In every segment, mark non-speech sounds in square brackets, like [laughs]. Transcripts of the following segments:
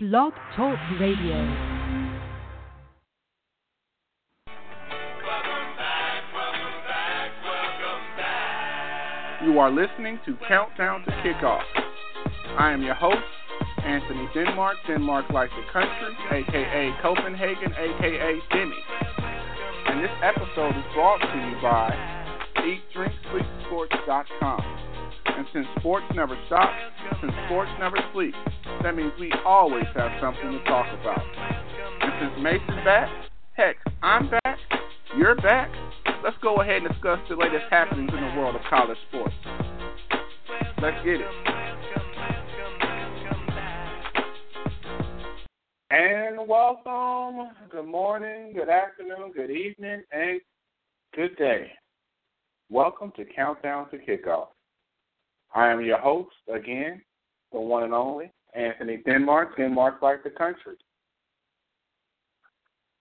Blog Talk Radio. Welcome back, welcome back, welcome back. You are listening to Countdown to Kickoff. I am your host, Anthony Denmark, Denmark Like the Country, aka Copenhagen, aka Denny. And this episode is brought to you by EatDrinkSleepSports.com. And since sports never stop, since sports never sleep, that means we always have something to talk about. And since Mason's back, heck, I'm back, you're back, let's go ahead and discuss the latest happenings in the world of college sports. Let's get it. And welcome. Good morning, good afternoon, good evening, and good day. Welcome to Countdown to Kickoff. I am your host, again, the one and only, Anthony Denmark, Denmark like the country.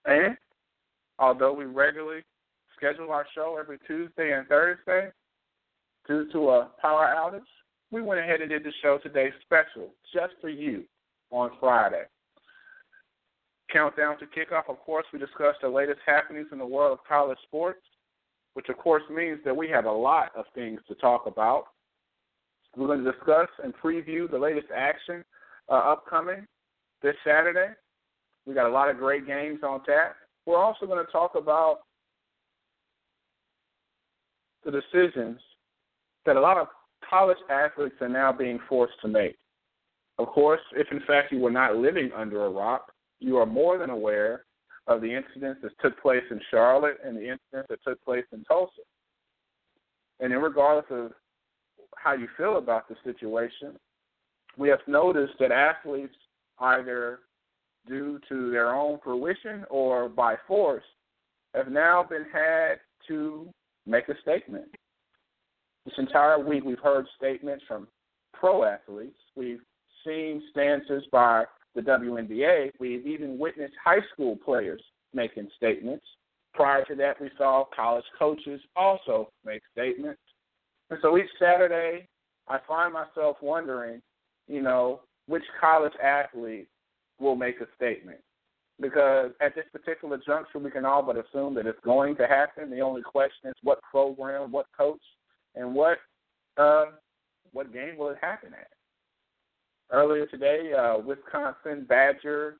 And although we regularly schedule our show every Tuesday and Thursday, due to a power outage, we went ahead and did the show today special, just for you, on Friday. Countdown to kickoff, of course, we discussed the latest happenings in the world of college sports, which of course means that we have a lot of things to talk about. We're going to discuss and preview the latest action uh, upcoming this Saturday. We got a lot of great games on tap. We're also going to talk about the decisions that a lot of college athletes are now being forced to make. Of course, if in fact you were not living under a rock, you are more than aware of the incidents that took place in Charlotte and the incidents that took place in Tulsa. And in regardless of how you feel about the situation, we have noticed that athletes either due to their own fruition or by force have now been had to make a statement. This entire week we've heard statements from pro athletes. We've seen stances by the WNBA. We've even witnessed high school players making statements. Prior to that, we saw college coaches also make statements. And so each Saturday, I find myself wondering, you know, which college athlete will make a statement. Because at this particular juncture, we can all but assume that it's going to happen. The only question is what program, what coach, and what uh, what game will it happen at? Earlier today, uh, Wisconsin Badger,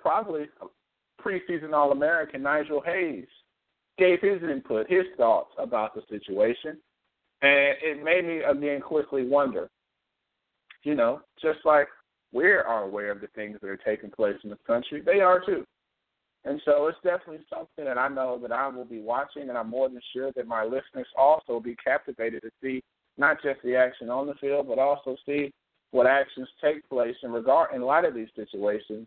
probably preseason All American Nigel Hayes, gave his input, his thoughts about the situation. And it made me again quickly wonder, you know, just like we are aware of the things that are taking place in this country, they are too. And so it's definitely something that I know that I will be watching, and I'm more than sure that my listeners also will be captivated to see not just the action on the field, but also see what actions take place in regard in light of these situations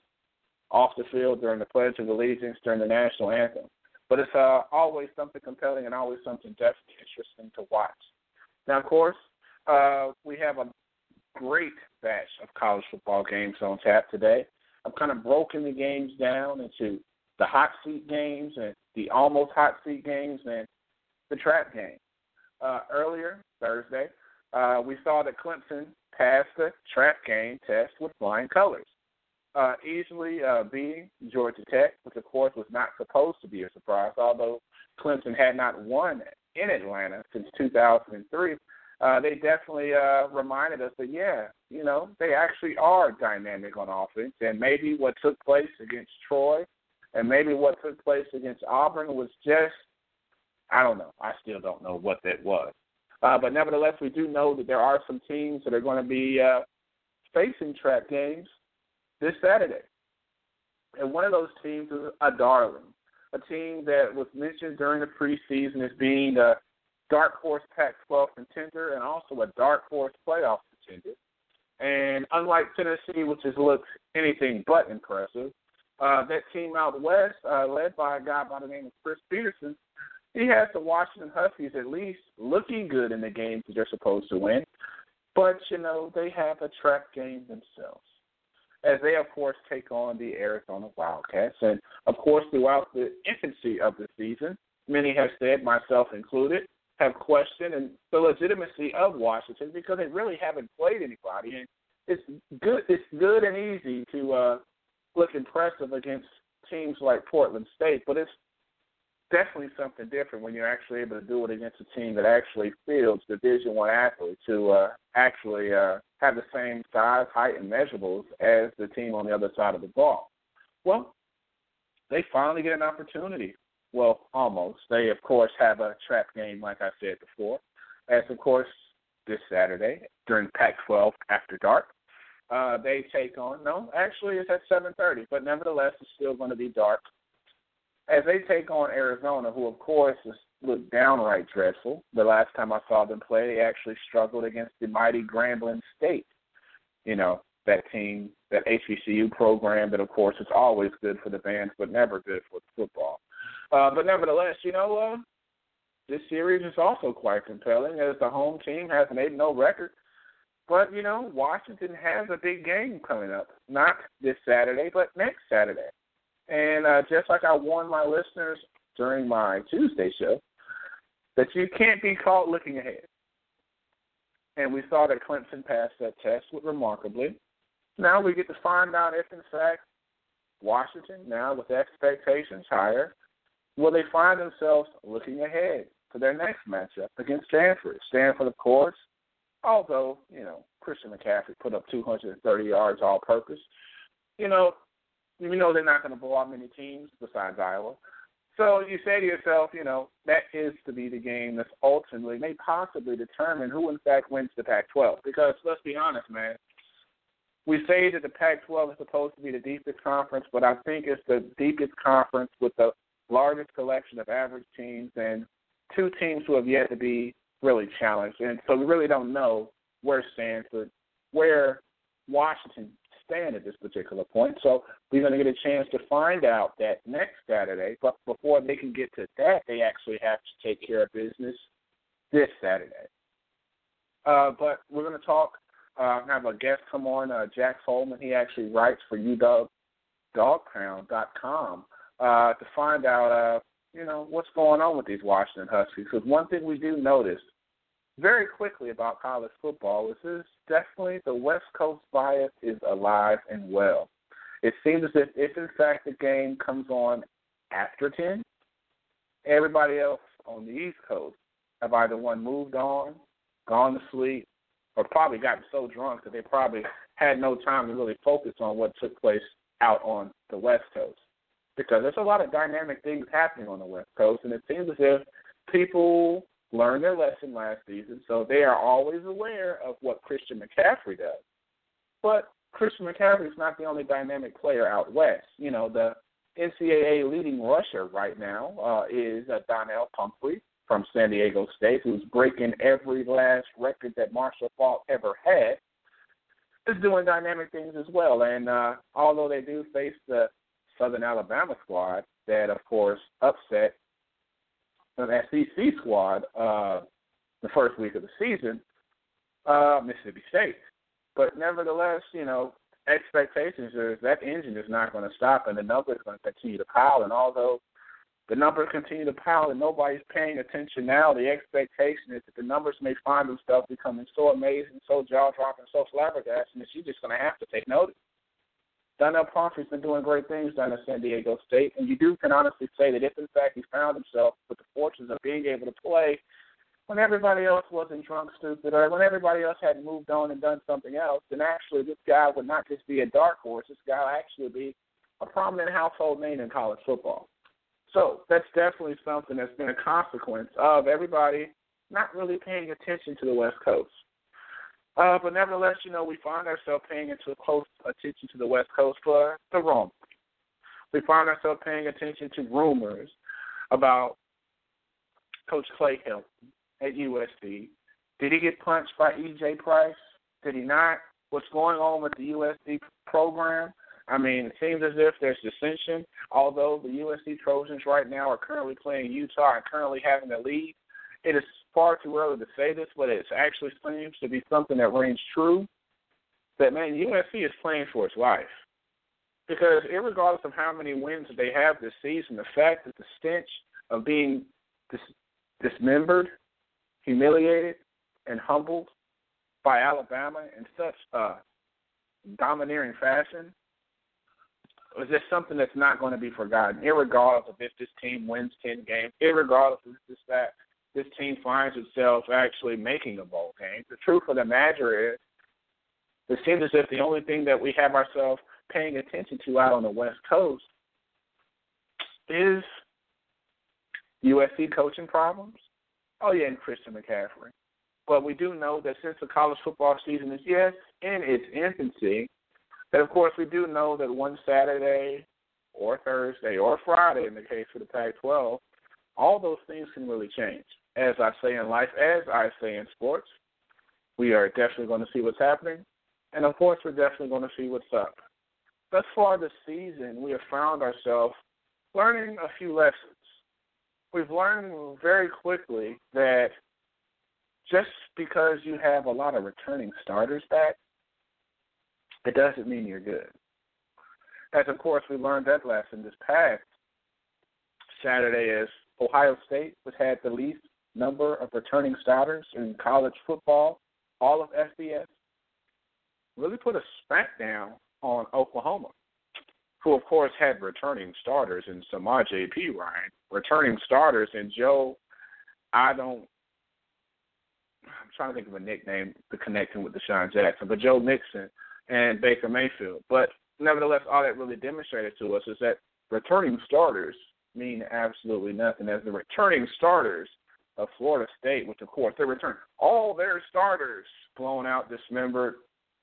off the field during the Pledge of Allegiance, during the national anthem. But it's uh, always something compelling and always something definitely interesting to watch. Now, of course, uh, we have a great batch of college football games on tap today. I've kind of broken the games down into the hot seat games and the almost hot seat games and the trap game. Uh, earlier Thursday, uh, we saw that Clemson passed the trap game test with flying colors, uh, easily uh, beating Georgia Tech, which of course was not supposed to be a surprise, although Clemson had not won in Atlanta since 2003. Uh, they definitely uh, reminded us that yeah, you know, they actually are dynamic on offense, and maybe what took place against Troy, and maybe what took place against Auburn was just, I don't know, I still don't know what that was, uh, but nevertheless, we do know that there are some teams that are going to be uh, facing trap games this Saturday, and one of those teams is a darling, a team that was mentioned during the preseason as being a dark horse Pac-12 contender and also a dark horse playoff contender. And unlike Tennessee, which has looked anything but impressive, uh, that team out west, uh, led by a guy by the name of Chris Petersen, he has the Washington Huskies at least looking good in the games that they're supposed to win. But, you know, they have a trap game themselves. As they, of course, take on the Arizona Wildcats. And, of course, throughout the infancy of the season, many have said, myself included, have questioned the legitimacy of Washington because they really haven't played anybody. And it's good. It's good and easy to uh, look impressive against teams like Portland State, but it's definitely something different when you're actually able to do it against a team that actually fields Division One athletes who uh, actually uh, have the same size, height, and measurables as the team on the other side of the ball. Well, they finally get an opportunity. Well, almost. They, of course, have a trap game, like I said before, as of course this Saturday during Pac-12 after dark. Uh, they take on no, actually it's at 7:30, but nevertheless it's still going to be dark as they take on Arizona, who of course is looked downright dreadful. The last time I saw them play, they actually struggled against the mighty Grambling State. You know that team, that HBCU program that of course is always good for the bands, but never good for football. Uh, but nevertheless, you know, uh, this series is also quite compelling as the home team has an 8 0 record. But, you know, Washington has a big game coming up. Not this Saturday, but next Saturday. And uh, just like I warned my listeners during my Tuesday show, that you can't be caught looking ahead. And we saw that Clemson passed that test remarkably. Now we get to find out if, in fact, Washington, now with expectations higher, will they find themselves looking ahead to their next matchup against Stanford? Stanford, of course, although, you know, Christian McCaffrey put up 230 yards all purpose, you know, you know they're not going to blow out many teams besides Iowa. So you say to yourself, you know, that is to be the game that's ultimately may possibly determine who in fact wins the Pac-12. Because let's be honest, man, we say that the Pac-12 is supposed to be the deepest conference, but I think it's the deepest conference with the largest collection of average teams and two teams who have yet to be really challenged. And so we really don't know where Stanford, where Washington stand at this particular point. So we're going to get a chance to find out that next Saturday. But before they can get to that, they actually have to take care of business this Saturday. Uh, but we're going to talk. Uh, have a guest come on, uh, Jack Follman. He actually writes for UWDawgPound.com uh, to find out, uh, you know, what's going on with these Washington Huskies. Because one thing we do notice very quickly about college football is this definitely the West Coast bias is alive and well. It seems as if, if in fact the game comes on after 10, everybody else on the East Coast have either one moved on, gone to sleep, or probably gotten so drunk that they probably had no time to really focus on what took place out on the West Coast. Because there's a lot of dynamic things happening on the West Coast, and it seems as if people learned their lesson last season, so they are always aware of what Christian McCaffrey does. But Christian McCaffrey is not the only dynamic player out west. You know, the NCAA leading rusher right now uh, is uh, Donnel Pumphrey from San Diego State, who's breaking every last record that Marshall Faulk ever had. Is doing dynamic things as well, and uh, although they do face the Southern Alabama squad that, of course, upset an SEC squad uh, the first week of the season, uh, Mississippi State. But nevertheless, you know, expectations is that engine is not going to stop, and the numbers are going to continue to pile. And although the numbers continue to pile and nobody's paying attention now, the expectation is that the numbers may find themselves becoming so amazing, so jaw dropping, so flabbergasting that you're just going to have to take notice. Donnel Pumphrey's been doing great things down at San Diego State, and you do can honestly say that if in fact he found himself with the fortunes of being able to play when everybody else wasn't drunk, stupid, or when everybody else had moved on and done something else, then actually this guy would not just be a dark horse. This guy would actually be a prominent household name in college football. So that's definitely something that's been a consequence of everybody not really paying attention to the West Coast. Uh, but nevertheless, you know, we find ourselves paying into close attention to the West Coast for the wrong. We find ourselves paying attention to rumors about Coach Clay Helton at USC. Did he get punched by EJ Price? Did he not? What's going on with the USC program? I mean, it seems as if there's dissension. Although the USC Trojans right now are currently playing Utah and currently having the lead, it is far too early to say this, but it actually seems to be something that rings true. That man, USC is playing for its life. Because regardless of how many wins they have this season, the fact that the stench of being dis- dismembered, humiliated, and humbled by Alabama in such a domineering fashion is just something that's not going to be forgotten, regardless of if this team wins 10 games, regardless of if that this team finds itself actually making a bowl game. The truth of the matter is, it seems as if the only thing that we have ourselves paying attention to out on the West Coast is USC coaching problems. Oh yeah, and Christian McCaffrey. But we do know that since the college football season is yes in its infancy, that of course we do know that one Saturday or Thursday or Friday in the case of the Pac-12, all those things can really change. As I say in life, as I say in sports, we are definitely going to see what's happening, and of course we're definitely going to see what's up. Thus far this season, we have found ourselves learning a few lessons. We've learned very quickly that just because you have a lot of returning starters back, it doesn't mean you're good. As of course we learned that lesson this past Saturday as Ohio State was had the least number of returning starters in college football, all of FBS. Really put a smackdown on Oklahoma, who of course had returning starters in Samaje Perine, returning starters in Joe. I don't. I'm trying to think of a nickname to connect him with DeSean Jackson, but Joe Mixon and Baker Mayfield. But nevertheless, all that really demonstrated to us is that returning starters mean absolutely nothing. As the returning starters of Florida State, which of course they return all their starters blown out, dismembered,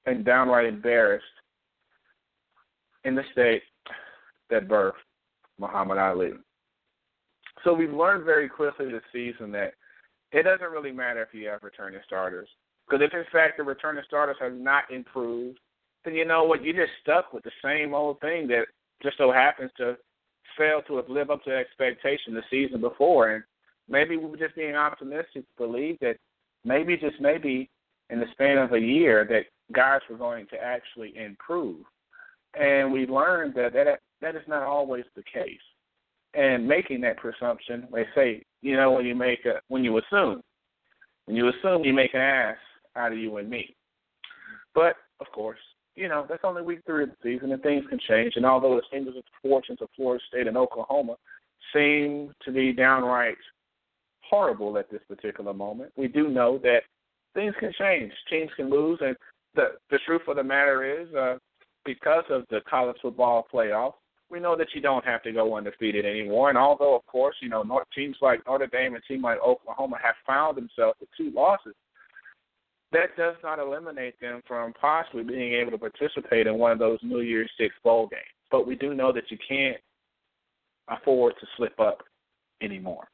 and downright embarrassed in the state that birthed Muhammad Ali. So we've learned very quickly this season that it doesn't really matter if you have returning starters. Because if in fact the returning starters have not improved, then you know what, you're just stuck with the same old thing that just so happens to fail to have lived up to expectation the season before. And maybe we were just being optimistic to believe that maybe just maybe in the span of a year that guys were going to actually improve. And we learned that that that is not always the case. And making that presumption, they say, you know, when you make a when you assume, when you assume you make an ass out of you and me. But of course, you know that's only week three of the season, and things can change. And although the changes of fortunes of Florida State and Oklahoma seem to be downright horrible at this particular moment, we do know that things can change, teams can lose, and the the truth of the matter is, uh, because of the college football playoff, we know that you don't have to go undefeated anymore. And although, of course, you know teams like Notre Dame and teams like Oklahoma have found themselves with two losses, that does not eliminate them from possibly being able to participate in one of those New Year's Six bowl games. But we do know that you can't afford to slip up anymore.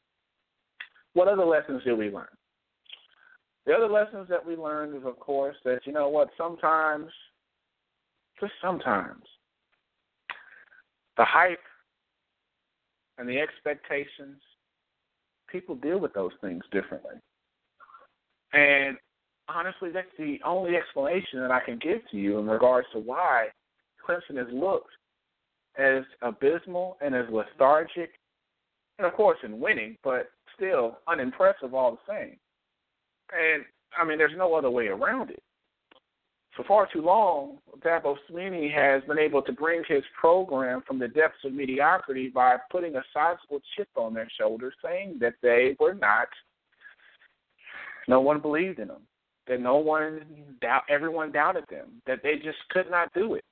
What other lessons did we learn? The other lessons that we learned is, of course, that you know what, sometimes, just sometimes, the hype and the expectations, people deal with those things differently. And honestly, that's the only explanation that I can give to you in regards to why Clemson has looked as abysmal and as lethargic, and of course in winning, but still unimpressive all the same. And I mean, there's no other way around it. For far too long, Dabo Swinney has been able to bring his program from the depths of mediocrity by putting a sizable chip on their shoulders, saying that they were not. No one believed in them. That no one doubt. Everyone doubted them. That they just could not do it.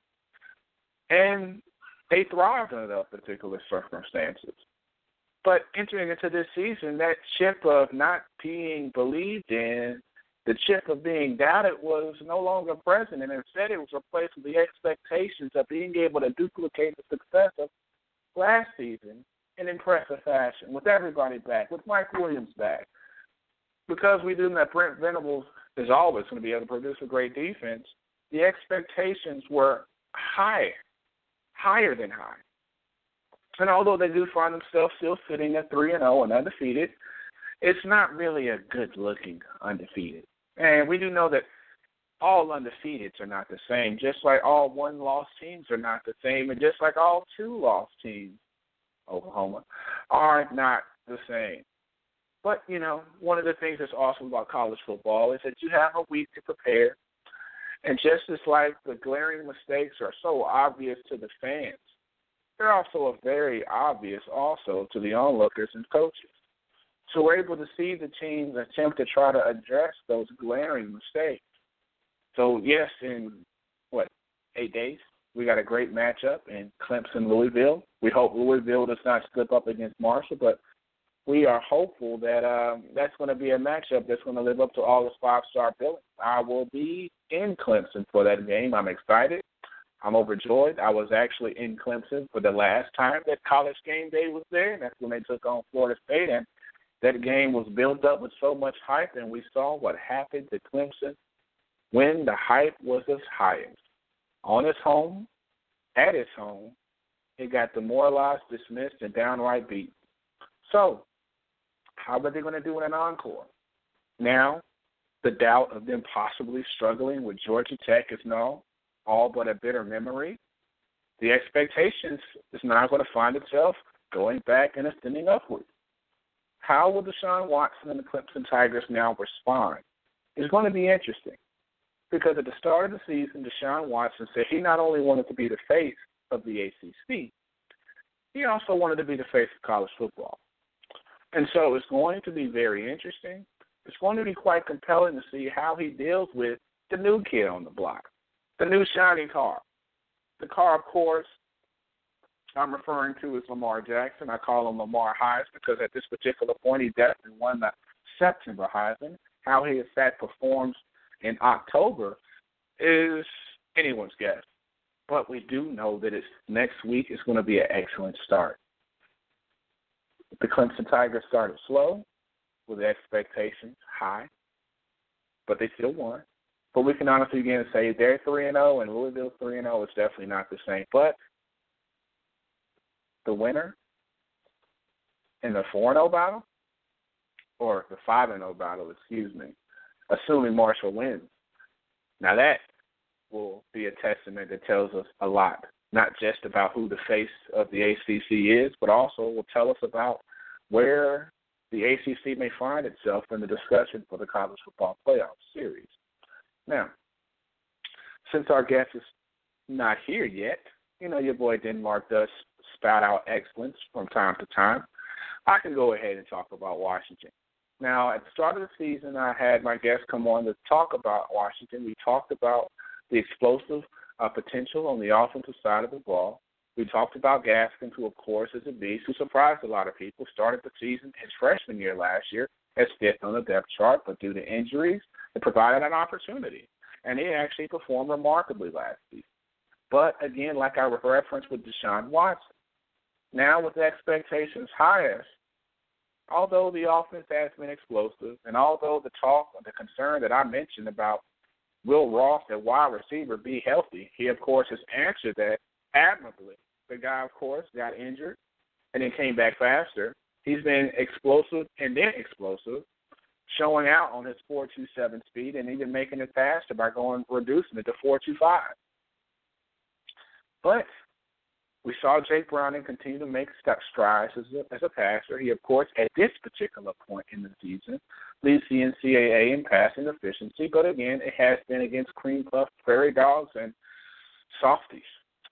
And they thrived under those particular circumstances. But entering into this season, that chip of not being believed in, the chip of being doubted was no longer present, and instead it was replaced with the expectations of being able to duplicate the success of last season in impressive fashion, with everybody back, with Mike Williams back. Because we knew that Brent Venables is always going to be able to produce a great defense, the expectations were high, higher than high. And although they do find themselves still sitting at three and zero oh and undefeated, it's not really a good-looking undefeated. And we do know that all undefeateds are not the same, just like all one-loss teams are not the same, and just like all two-loss teams, Oklahoma, are not the same. But you know, one of the things that's awesome about college football is that you have a week to prepare, And just as like the glaring mistakes are so obvious to the fans, they're also very obvious also to the onlookers and coaches. So we're able to see the teams attempt to try to address those glaring mistakes. So yes, in what eight days we got a great matchup in Clemson Louisville. We hope Louisville does not slip up against Marshall, but we are hopeful that um, that's going to be a matchup that's going to live up to all its five star billing. I will be in Clemson for that game. I'm excited. I'm overjoyed. I was actually in Clemson for the last time that College Game Day was there, and that's when they took on Florida State. And that game was built up with so much hype, and we saw what happened to Clemson when the hype was its highest. On its home, at its home, it got demoralized, dismissed, and downright beat. So, how are they going to do in an encore? Now, the doubt of them possibly struggling with Georgia Tech is no all but a bitter memory. The expectations is now going to find itself going back and ascending upward. How will Deshaun Watson and the Clemson Tigers now respond? It's going to be interesting because at the start of the season, Deshaun Watson said he not only wanted to be the face of the ACC, he also wanted to be the face of college football. And so it's going to be very interesting. It's going to be quite compelling to see how he deals with the new kid on the block, the new shiny car. The car, of course, I'm referring to is Lamar Jackson. I call him Lamar Heisman because at this particular point he definitely won the September Heisman. How he in fact performs in October is anyone's guess. But we do know that it's next week is going to be an excellent start. The Clemson Tigers started slow with expectations high, but they still won. But we can honestly begin to say they're three and zero, oh and Louisville three and zero oh is definitely not the same. But the winner in the four and zero oh battle, or the five and zero battle, excuse me, assuming Marshall wins. Now that will be a testament that tells us a lot, not just about who the face of the ACC is, but also will tell us about where the ACC may find itself in the discussion for the college football playoff series. Now, since our guest is not here yet, you know your boy Denmark does spout out excellence from time to time. I can go ahead and talk about Washington. Now, at the start of the season, I had my guests come on to talk about Washington. We talked about the explosive uh, potential on the offensive side of the ball. We talked about Gaskin, who, of course, is a beast who surprised a lot of people. Started the season his freshman year last year as fifth on the depth chart, but due to injuries, it provided an opportunity. And he actually performed remarkably last season. But again, like I referenced with Deshaun Watson, now with expectations highest, although the offense has been explosive, and although the talk or the concern that I mentioned about will Ross at wide receiver be healthy, he of course has answered that admirably. The guy, of course, got injured and then came back faster. He's been explosive and then explosive, showing out on his 4.27 speed and even making it faster by going reducing it to 4.25. But we saw Jake Browning continue to make strides as a, as a passer. He, of course, at this particular point in the season, leads the NCAA in passing efficiency. But again, it has been against cream puff prairie dogs and softies.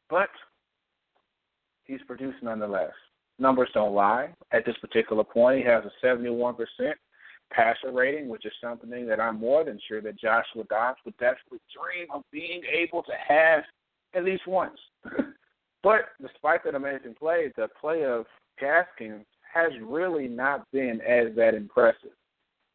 But he's produced nonetheless. Numbers don't lie. At this particular point, he has a 71% passer rating, which is something that I'm more than sure that Joshua Dobbs would definitely dream of being able to have at least once. [laughs] But despite that amazing play, the play of Gaskins has really not been as that impressive.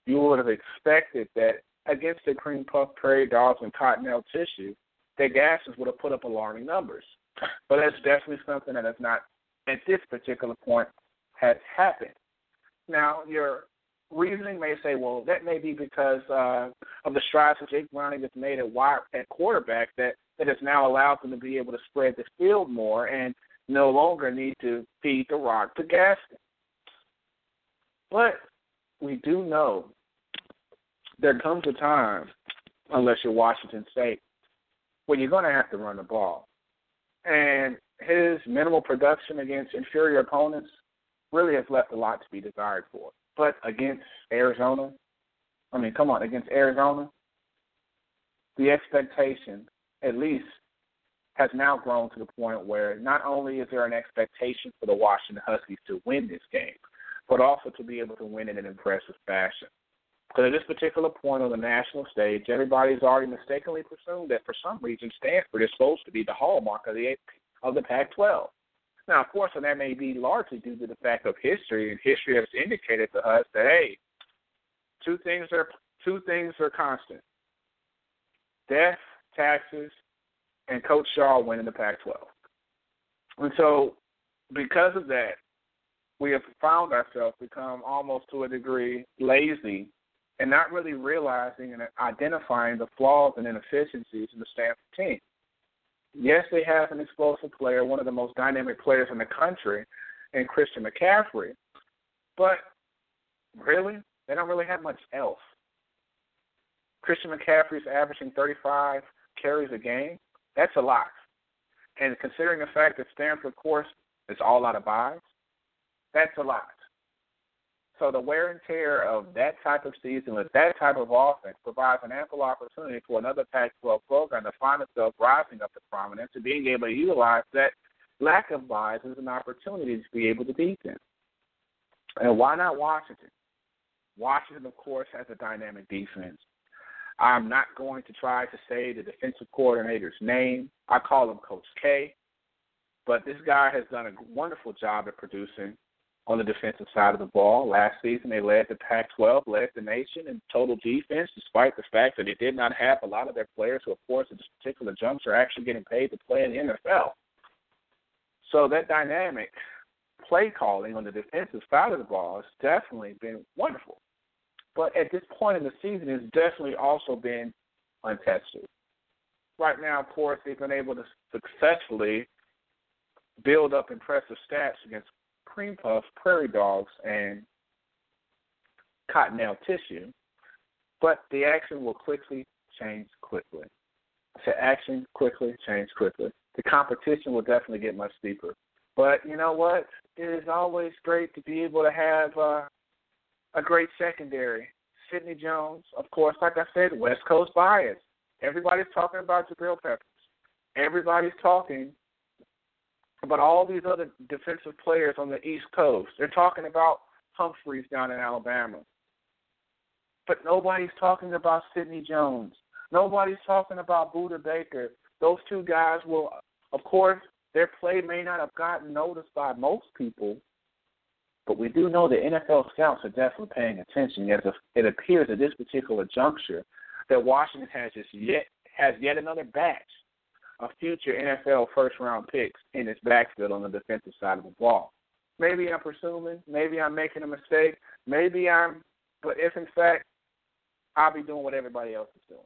You would have expected that against the cream puff prairie dogs and cottonelle tissue, that Gaskins would have put up alarming numbers. [laughs] But that's definitely something that has not, at this particular point, has happened. Now, your reasoning may say, well, that may be because uh, of the strides that Jake Browning has made at at quarterback that that has now allowed them to be able to spread the field more and no longer need to feed the rock to Gaskin. But we do know there comes a time, unless you're Washington State, when you're going to have to run the ball. And his minimal production against inferior opponents really has left a lot to be desired for. But against Arizona, I mean, come on, against Arizona, the expectation, at least, has now grown to the point where not only is there an expectation for the Washington Huskies to win this game, but also to be able to win in an impressive fashion. Because at this particular point on the national stage, everybody's already mistakenly presumed that for some reason Stanford is supposed to be the hallmark of the of the Pac-12. Now, of course, and that may be largely due to the fact of history, and history has indicated to us that hey, two things are two things are constant: death, taxes, and Coach Shaw winning the Pac-12. And so, because of that, we have found ourselves become almost to a degree lazy and not really realizing and identifying the flaws and inefficiencies in the Stanford team. Yes, they have an explosive player, one of the most dynamic players in the country, in Christian McCaffrey, but really, they don't really have much else. Christian McCaffrey's averaging 35 carries a game. That's a lot. And considering the fact that Stanford, of course, is all out of byes, that's a lot. So the wear and tear of that type of season with that type of offense provides an ample opportunity for another Pac-12 program to find itself rising up to prominence and being able to utilize that lack of byes as an opportunity to be able to beat them. And why not Washington? Washington, of course, has a dynamic defense. I'm not going to try to say the defensive coordinator's name. I call him Coach K. But this guy has done a wonderful job at producing on the defensive side of the ball. Last season, they led the Pac 12, led the nation in total defense, despite the fact that they did not have a lot of their players who, of course, at this particular juncture, are actually getting paid to play in the NFL. So that dynamic play calling on the defensive side of the ball has definitely been wonderful. But at this point in the season, it's definitely also been untested. Right now, of course, they've been able to successfully build up impressive stats against cream puff, prairie dogs, and cottonelle tissue. But the action will quickly change quickly. The action quickly change quickly. The competition will definitely get much steeper. But you know what? It is always great to be able to have uh, a great secondary. Sidney Jones, of course, like I said, West Coast bias. Everybody's talking about Jabril Peppers. Everybody's talking about all these other defensive players on the East Coast. They're talking about Humphreys down in Alabama. But nobody's talking about Sidney Jones. Nobody's talking about Budda Baker. Those two guys will, of course, their play may not have gotten noticed by most people, but we do know the NFL scouts are definitely paying attention. As it appears at this particular juncture that Washington has just yet has yet another batch of future NFL first round picks in its backfield on the defensive side of the ball. Maybe I'm presuming, maybe I'm making a mistake, maybe I'm, but if in fact I'll be doing what everybody else is doing,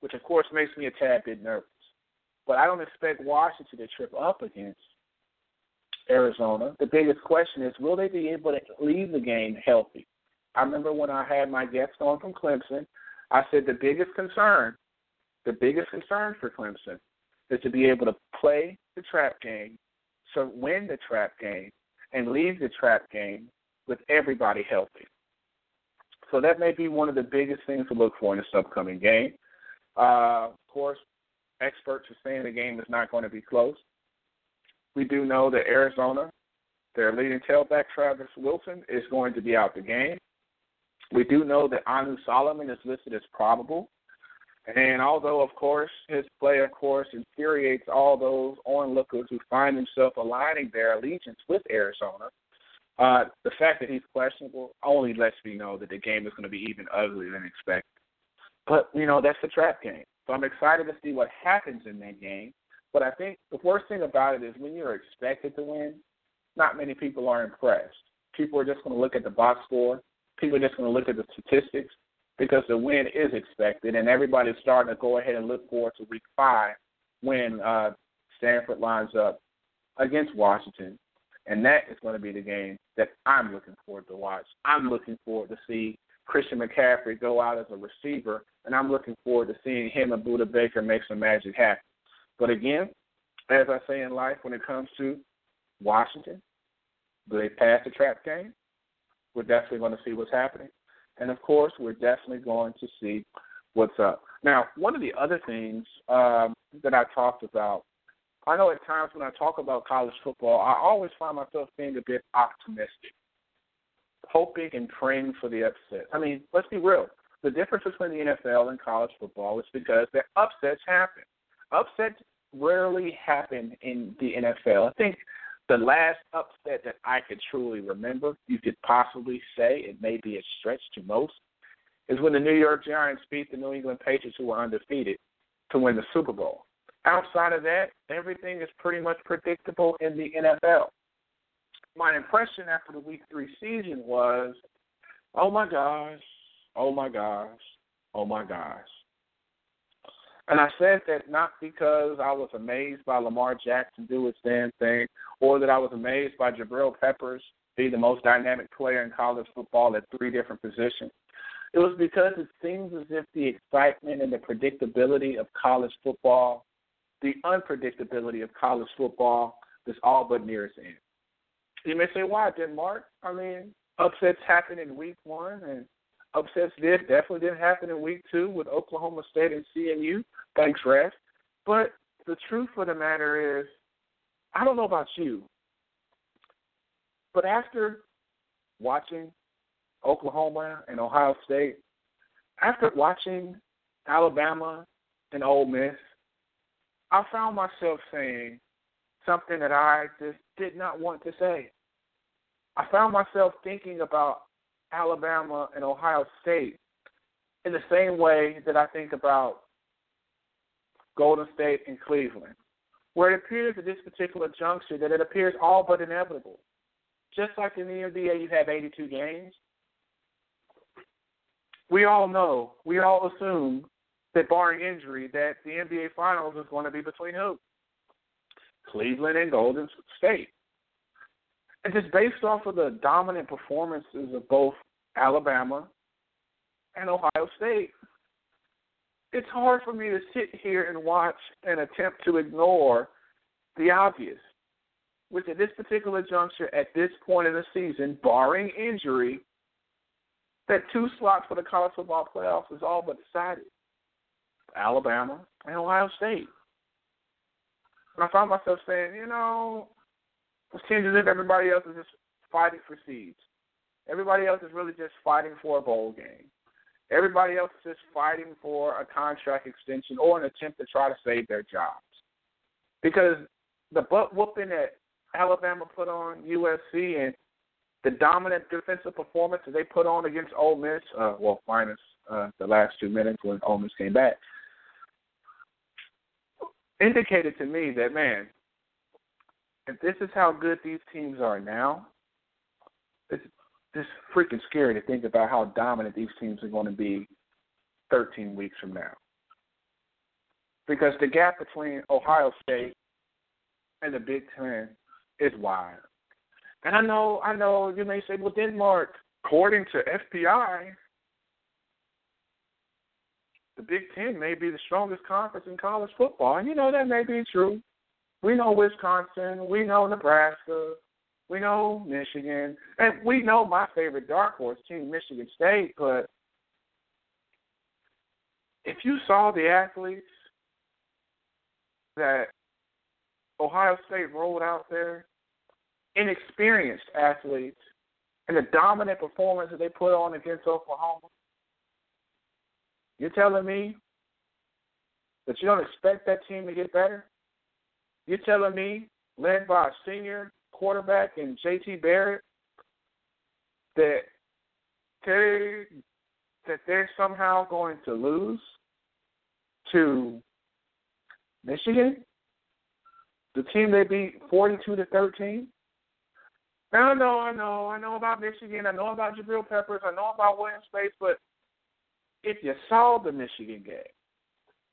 which of course makes me a tad bit nervous. But I don't expect Washington to trip up against Arizona. The biggest question is, will they be able to leave the game healthy? I remember when I had my guest on from Clemson, I said the biggest concern, the biggest concern for Clemson is to be able to play the trap game, so win the trap game, and leave the trap game with everybody healthy. So that may be one of the biggest things to look for in this upcoming game. Uh, of course, experts are saying the game is not going to be close. We do know that Arizona, their leading tailback Travis Wilson, is going to be out the game. We do know that Anu Solomon is listed as probable. And although, of course, his play, of course, infuriates all those onlookers who find themselves aligning their allegiance with Arizona, uh, the fact that he's questionable only lets me know that the game is going to be even uglier than expected. But, you know, that's the trap game. So I'm excited to see what happens in that game. But I think the worst thing about it is when you're expected to win, not many people are impressed. People are just going to look at the box score. People are just going to look at the statistics because the win is expected, and everybody's starting to go ahead and look forward to Week Five when uh, Stanford lines up against Washington, and that is going to be the game that I'm looking forward to watch. I'm looking forward to see Christian McCaffrey go out as a receiver, and I'm looking forward to seeing him and Budda Baker make some magic happen. But again, as I say in life, when it comes to Washington, do they pass the trap game? We're definitely going to see what's happening. And of course, we're definitely going to see what's up. Now, one of the other things um, that I talked about, I know at times when I talk about college football, I always find myself being a bit optimistic, hoping and praying for the upset. I mean, let's be real. The difference between the NFL and college football is because the upsets happen. Upsets rarely happen in the NFL. I think the last upset that I could truly remember, you could possibly say it may be a stretch to most, is when the New York Giants beat the New England Patriots, who were undefeated, to win the Super Bowl. Outside of that, everything is pretty much predictable in the NFL. My impression after the Week Three season was, oh my gosh, oh my gosh, oh my gosh. And I said that not because I was amazed by Lamar Jackson do his damn thing, or that I was amazed by Jabril Peppers be the most dynamic player in college football at three different positions. It was because it seems as if the excitement and the predictability of college football, the unpredictability of college football, is all but near its end. You may say, why, Denmark? I mean, upsets happen in week one, and upsets did definitely didn't happen in week two with Oklahoma State and CMU. Thanks, Ref. But the truth of the matter is, I don't know about you, but after watching Oklahoma and Ohio State, after watching Alabama and Ole Miss, I found myself saying something that I just did not want to say. I found myself thinking about Alabama and Ohio State in the same way that I think about Golden State and Cleveland, where it appears at this particular juncture that it appears all but inevitable. Just like in the NBA, you have 82 games we all know, we all assume that barring injury, that the NBA Finals is going to be between who? Cleveland and Golden State. And just based off of the dominant performances of both Alabama and Ohio State, it's hard for me to sit here and watch and attempt to ignore the obvious, which at this particular juncture, at this point in the season, barring injury, that two slots for the college football playoffs is all but decided. Alabama and Ohio State. And I found myself saying, you know, seems as if everybody else is just fighting for seeds. Everybody else is really just fighting for a bowl game. Everybody else is just fighting for a contract extension or an attempt to try to save their jobs. Because the butt whooping that Alabama put on USC and the dominant defensive performance that they put on against Ole Miss, uh, well, minus uh, the last two minutes when Ole Miss came back, indicated to me that man, if this is how good these teams are now, it's just freaking scary to think about how dominant these teams are going to be 13 weeks from now. Because the gap between Ohio State and the Big Ten is wide. And I know, I know, you may say, well, Denmark, according to FPI, the Big Ten may be the strongest conference in college football. And you know that may be true. We know Wisconsin, we know Nebraska, we know Michigan, and we know my favorite dark horse team, Michigan State. But if you saw the athletes that Ohio State rolled out there, inexperienced athletes and the dominant performance that they put on against Oklahoma, you're telling me that you don't expect that team to get better? You're telling me, led by a senior quarterback in JT Barrett, that they that they're somehow going to lose to Michigan, the team they beat forty-two to thirteen. I know, I know, I know about Michigan. I know about Jabril Peppers. I know about Wilton Speight. But if you saw the Michigan game,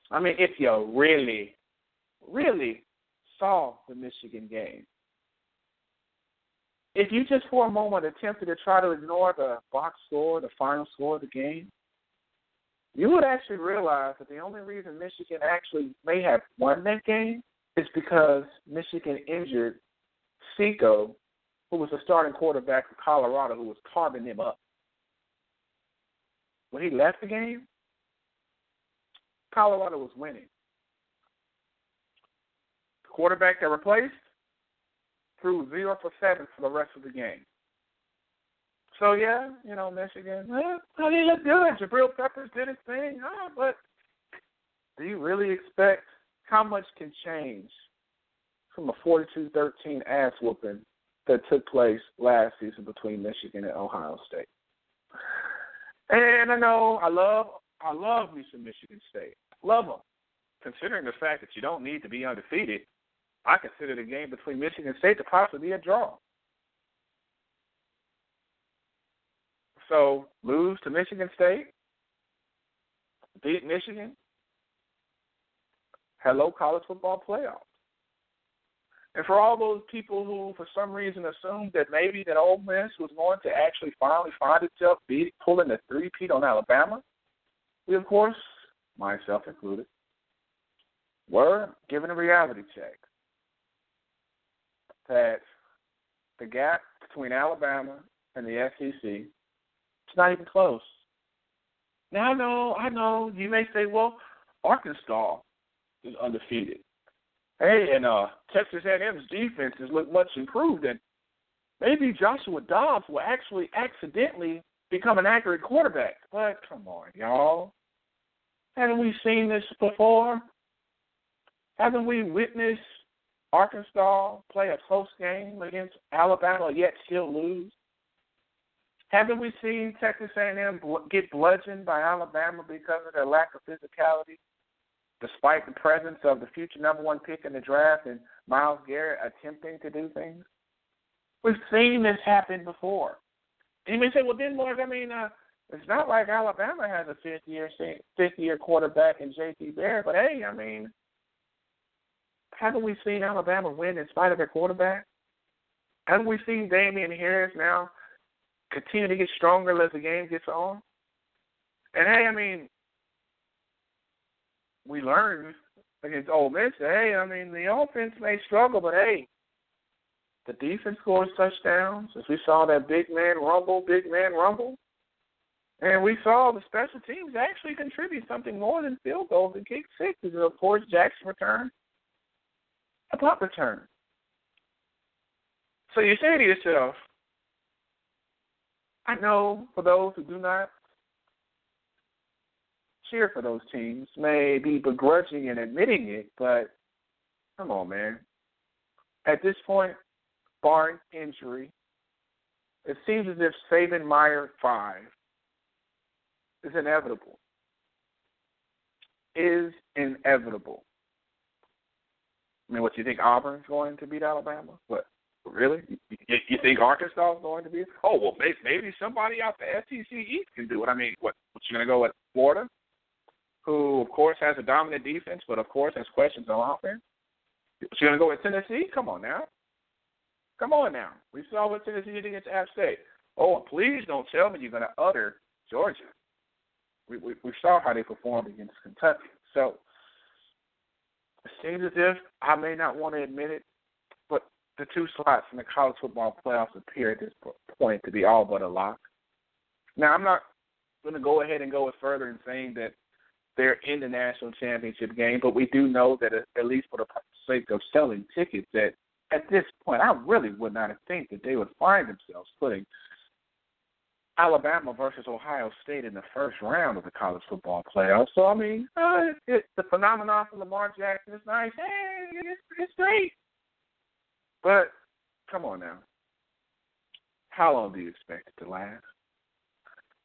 I mean, if you really, really saw the Michigan game, if you just for a moment attempted to try to ignore the box score, the final score of the game, you would actually realize that the only reason Michigan actually may have won that game is because Michigan injured Sefo who was the starting quarterback for Colorado, who was carving them up. When he left the game, Colorado was winning. Quarterback that replaced threw zero for seven for the rest of the game. So yeah, you know, Michigan, well, how did look good? Jabril Peppers did his thing, huh? but do you really expect how much can change from a 42-13 ass whooping that took place last season between Michigan and Ohio State? And I know I love I love me some Michigan State. Love them. Considering the fact that you don't need to be undefeated, I consider the game between Michigan State to possibly be a draw. So lose to Michigan State, beat Michigan. Hello, college football playoff. And for all those people who, for some reason, assumed that maybe that Ole Miss was going to actually finally find itself beat, pulling the three-peat on Alabama, we, of course, myself included, were given a reality check that the gap between Alabama and the SEC is not even close. Now I know, I know. You may say, well, Arkansas is undefeated. Hey, and uh, Texas A&M's defense has looked much improved, and maybe Joshua Dobbs will actually accidentally become an accurate quarterback. But come on, y'all. Haven't we seen this before? Haven't we witnessed Arkansas play a close game against Alabama yet still lose? Haven't we seen Texas A&M get bludgeoned by Alabama because of their lack of physicality? despite the presence of the future number one pick in the draft and Myles Garrett attempting to do things? We've seen this happen before. And you may say, well, then, Mark, I mean, uh, it's not like Alabama has a fifth year fifth year quarterback in J.T. Barrett, but hey, I mean, haven't we seen Alabama win in spite of their quarterback? Haven't we seen Damien Harris now continue to get stronger as the game gets on? And hey, I mean, we learned against Ole Miss hey, I mean the offense may struggle, but hey, the defense scores touchdowns. As we saw that big man rumble, big man rumble, and we saw the special teams actually contribute something more than field goals and kick sixes. And Of course, Jackson return, a return. So you say to yourself, I know for those who do not cheer for those teams may be begrudging and admitting it, but come on, man. At this point, barring injury, it seems as if Saban Meyer 5 is inevitable. Is inevitable. I mean, what do you think Auburn's going to beat Alabama? What really? You, you think Arkansas is going to be? Oh well, maybe, maybe somebody out the SEC East can do it. I mean, what? What you to go with Florida? who of course has a dominant defense, but of course has questions on offense. She's gonna go with Tennessee? Come on now. Come on now. We saw what Tennessee did against App State. Oh, please don't tell me you're gonna utter Georgia. We, we we saw how they performed against Kentucky. So seems as if I may not want to admit it, but the two slots in the college football playoffs appear at this point to be all but a lock. Now I'm not going to go ahead and go further in saying that they're in the national championship game, but we do know that uh, at least for the sake of selling tickets, that at this point, I really would not have think that they would find themselves putting Alabama versus Ohio State in the first round of the college football playoffs. So I mean, uh, it, the phenomenon for Lamar Jackson is nice. Hey, it's, it's great, but come on now, how long do you expect it to last?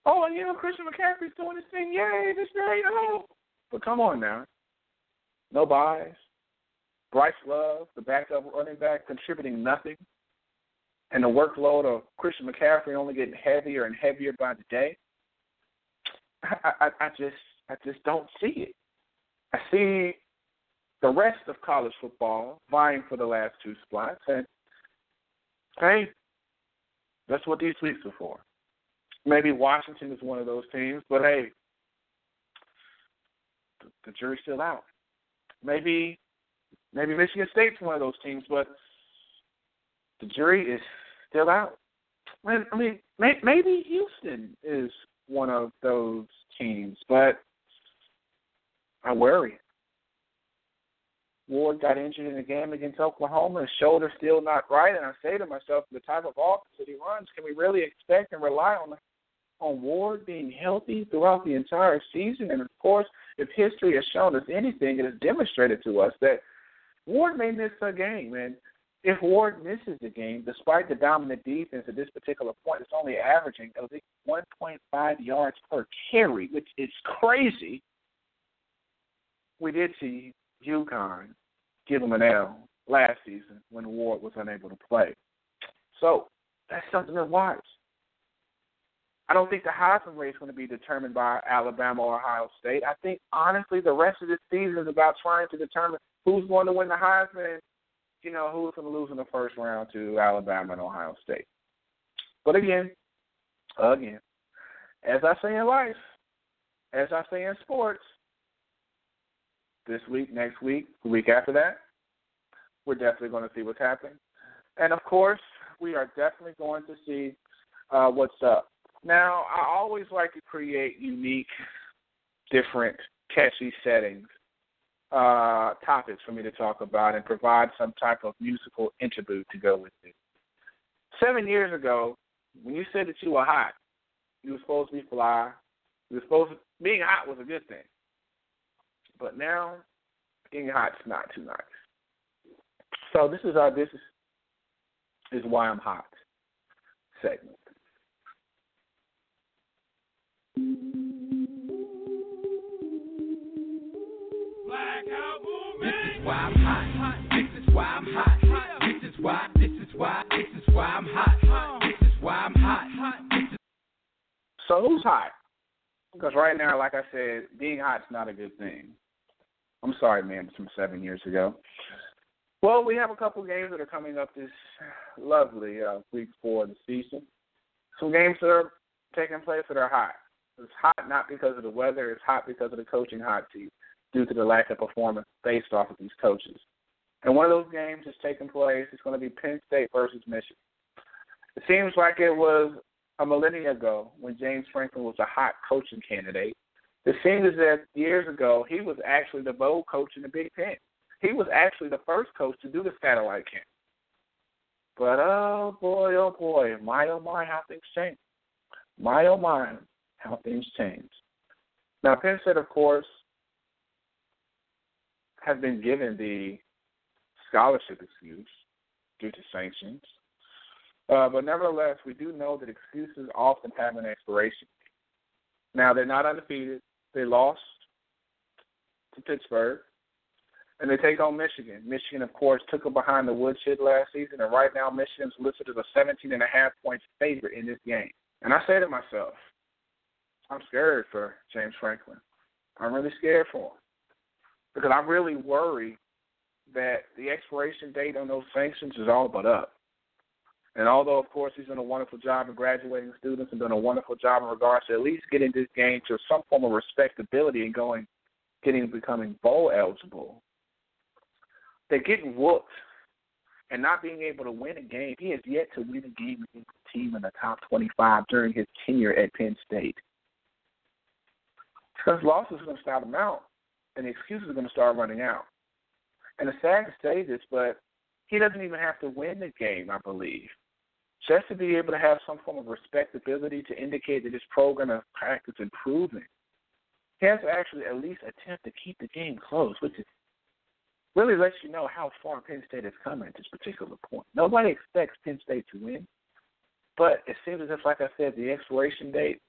Oh, and you know Christian McCaffrey's doing his thing. Yay, this great. Oh, but come on now. No byes. Bryce Love, the backup running back, contributing nothing. And the workload of Christian McCaffrey only getting heavier and heavier by the day. I, I, I just I just don't see it. I see the rest of college football vying for the last two spots, and hey, that's what these weeks are for. Maybe Washington is one of those teams, but hey, the, the jury's still out. Maybe maybe Michigan State's one of those teams, but the jury is still out. I mean, maybe Houston is one of those teams, but I worry. Ward got injured in the game against Oklahoma. His shoulder's still not right, and I say to myself, the type of offense that he runs, can we really expect and rely on on Ward being healthy throughout the entire season? And of course, if history has shown us anything, it has demonstrated to us that Ward may miss a game, and if Ward misses the game, despite the dominant defense at this particular point, it's only averaging at least 1.5 yards per carry, which is crazy. We did see UConn give him an L last season when Ward was unable to play. So that's something to watch. I don't think the Heisman race is going to be determined by Alabama or Ohio State. I think honestly the rest of this season is about trying to determine who's going to win the Heisman you know who's going to lose in the first round to Alabama and Ohio State. But again, again, as I say in life, as I say in sports, this week, next week, the week after that. We're definitely going to see what's happening. And of course, we are definitely going to see uh, what's up. Now, I always like to create unique, different, catchy settings, uh, topics for me to talk about, and provide some type of musical interlude to go with it. Seven years ago, when you said that you were hot, you were supposed to be fly. You were supposed to, being hot was a good thing. But now, being hot's not too nice. So this is our this is, is why I'm hot segment. Is why I'm hot. This is why I'm hot. This is why. This is why. This is why I'm hot. This is why I'm hot. So who's hot? Because right now, like I said, being hot's not a good thing. I'm sorry, man, it's from seven years ago. Well, we have a couple games that are coming up this lovely uh, week of the season. Some games that are taking place that are hot. It's hot not because of the weather, it's hot because of the coaching hot seat due to the lack of performance based off of these coaches. And one of those games is taking place. It's going to be Penn State versus Michigan. It seems like it was a millennia ago when James Franklin was a hot coaching candidate It seems is that years ago, he was actually the bowl coach in the Big Ten. He was actually the first coach to do the satellite camp. But oh boy, oh boy, my oh my, how things change. My oh my, how things change. Now, Penn State, of course, has been given the scholarship excuse due to sanctions. Uh, but nevertheless, we do know that excuses often have an expiration. Now, they're not undefeated. They lost to Pittsburgh, and they take on Michigan. Michigan, of course, took them behind the woodshed last season, and right now Michigan's listed as a 17 and a half point favorite in this game. And I say to myself, I'm scared for James Franklin. I'm really scared for him because I really worry that the expiration date on those sanctions is all but up. And although, of course, he's done a wonderful job of graduating students and done a wonderful job in regards to at least getting this game to some form of respectability and going, getting becoming bowl eligible, they're getting whooped and not being able to win a game. He has yet to win a game against a team in the top 25 during his tenure at Penn State. Because losses are going to start him out, and the excuses are going to start running out. And it's sad to say this, but he doesn't even have to win the game, I believe just to be able to have some form of respectability to indicate that this program of practice improving. He has to actually at least attempt to keep the game close, which is really lets you know how far Penn State has come at this particular point. Nobody expects Penn State to win, but it seems as if, like I said, the expiration date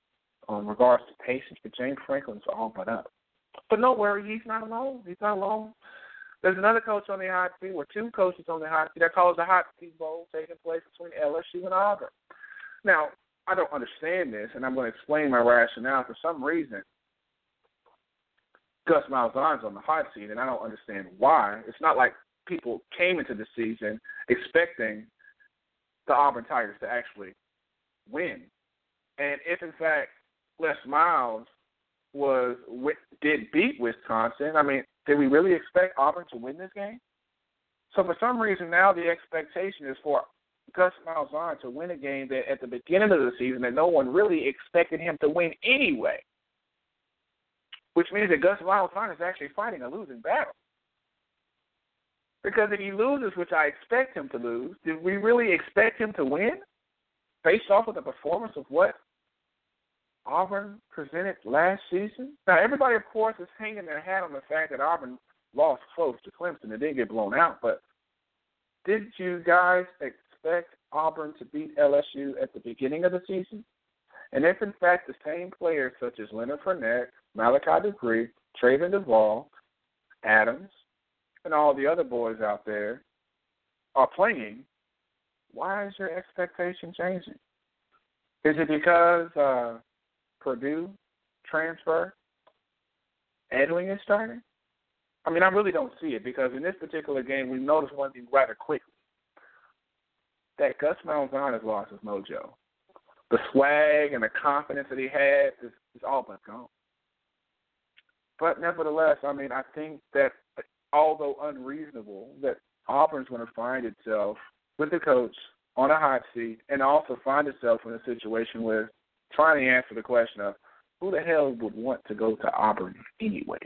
on regards to patience for James Franklin is all but up. But no worry, he's not alone. He's not alone. There's another coach on the hot seat, or two coaches on the hot seat. That calls the hot seat bowl taking place between LSU and Auburn. Now, I don't understand this, and I'm going to explain my rationale. For some reason, Gus Malzahn's on the hot seat, and I don't understand why. It's not like people came into the season expecting the Auburn Tigers to actually win. And if in fact Les Miles was did beat Wisconsin, I mean did we really expect Auburn to win this game? So for some reason now the expectation is for Gus Malzahn to win a game that at the beginning of the season that no one really expected him to win anyway. which means that Gus Malzahn is actually fighting a losing battle. Because if he loses, which I expect him to lose, did we really expect him to win? Based off of the performance of what Auburn presented last season? Now, everybody, of course, is hanging their hat on the fact that Auburn lost close to Clemson and didn't get blown out, but did you guys expect Auburn to beat LSU at the beginning of the season? And if, in fact, the same players such as Leonard Fournette, Malachi Dupre, Trayvon Duval, Adams, and all the other boys out there are playing, why is your expectation changing? Is it because uh, Purdue transfer, Edwin is starting? I mean, I really don't see it because in this particular game, we noticed one thing rather quickly that Gus Malzahn has lost his mojo. The swag and the confidence that he had is, is all but gone. But nevertheless, I mean, I think that although unreasonable, that Auburn's going to find itself with the coach on a hot seat and also find itself in a situation where trying to answer the question of who the hell would want to go to Auburn anyway?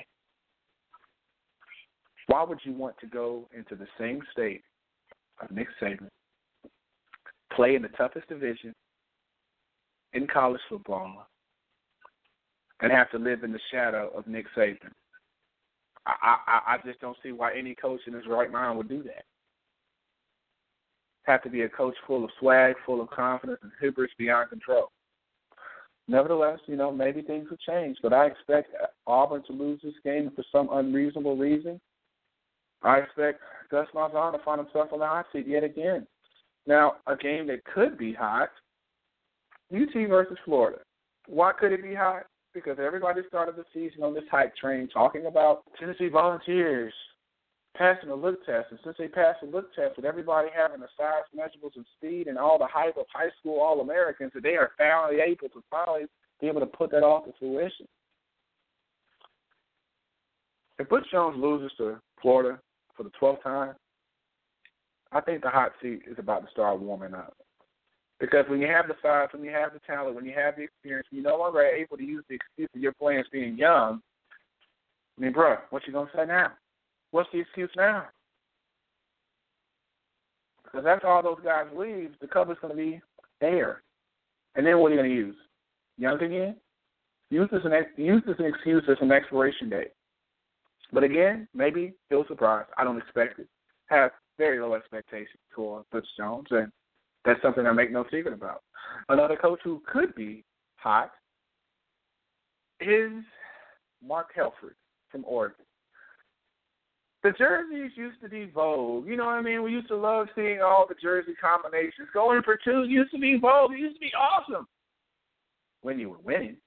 Why would you want to go into the same state of Nick Saban, play in the toughest division in college football, and have to live in the shadow of Nick Saban? I, I, I just don't see why any coach in his right mind would do that. Have to be a coach full of swag, full of confidence, and hubris beyond control. Nevertheless, you know, maybe things will change, but I expect Auburn to lose this game for some unreasonable reason. I expect Gus Malzahn to find himself on the hot seat yet again. Now, a game that could be hot, UT versus Florida. Why could it be hot? Because everybody started the season on this hype train talking about Tennessee Volunteers passing the look test. And since they passed the look test with everybody having the size measurables and speed and all the hype of high school All Americans, that they are finally able to finally be able to put that off to fruition. If Butch Jones loses to Florida for the 12th time, I think the hot seat is about to start warming up. Because when you have the size, when you have the talent, when you have the experience, you no longer are able to use the excuse of your players being young, I mean, bro, what you gonna say now? What's the excuse now? Because after all those guys leave, the cupboard's going to be air. And then what are you going to use? Young again? Use this, an, use this an excuse as an expiration date. But again, maybe he'll surprise. I don't expect it. Have very low expectations for Butch Jones, and that's something I make no secret about. Another coach who could be hot is Mark Helfrich from Oregon the jerseys used to be vogue. You know what I mean? We used to love seeing all the jersey combinations. Going for two used to be vogue. It used to be awesome when you were winning.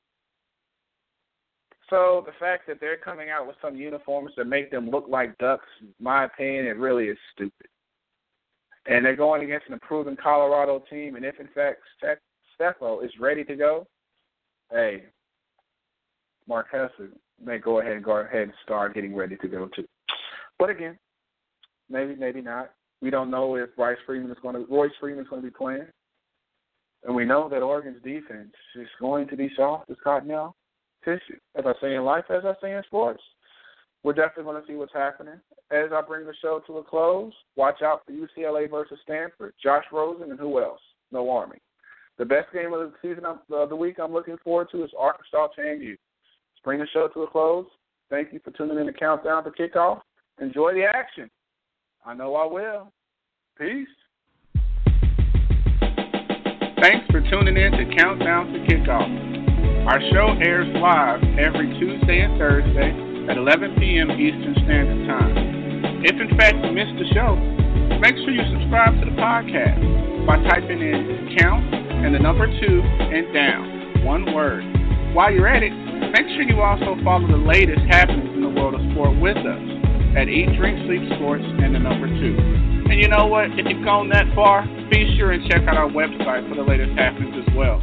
So the fact that they're coming out with some uniforms that make them look like ducks, my opinion, it really is stupid. And they're going against an improving Colorado team, and if in fact Sefo is ready to go, hey, Mark Hesser may go ahead and go ahead and start getting ready to go too. But again, maybe, maybe not. We don't know if Bryce Freeman is going to, Royce Freeman is going to be playing. And we know that Oregon's defense is going to be soft as cottonelle tissue. As I say in life, as I say in sports. We're definitely going to see what's happening. As I bring the show to a close, watch out for UCLA versus Stanford, Josh Rosen, and who else? No Army. The best game of the season of uh, the week I'm looking forward to is Arkansas TAMU. Let's bring the show to a close. Thank you for tuning in to Countdown to Kickoff. Enjoy the action. I know I will. Peace. Thanks for tuning in to Countdown to Kickoff. Our show airs live every Tuesday and Thursday at 11 p.m. Eastern Standard Time. If in fact you missed the show, make sure you subscribe to the podcast by typing in count and the number two and down, one word. While you're at it, make sure you also follow the latest happenings in the world of sport with us at Eat, Drink, Sleep Sports and the number two. And you know what? If you've gone that far, be sure and check out our website for the latest happenings as well.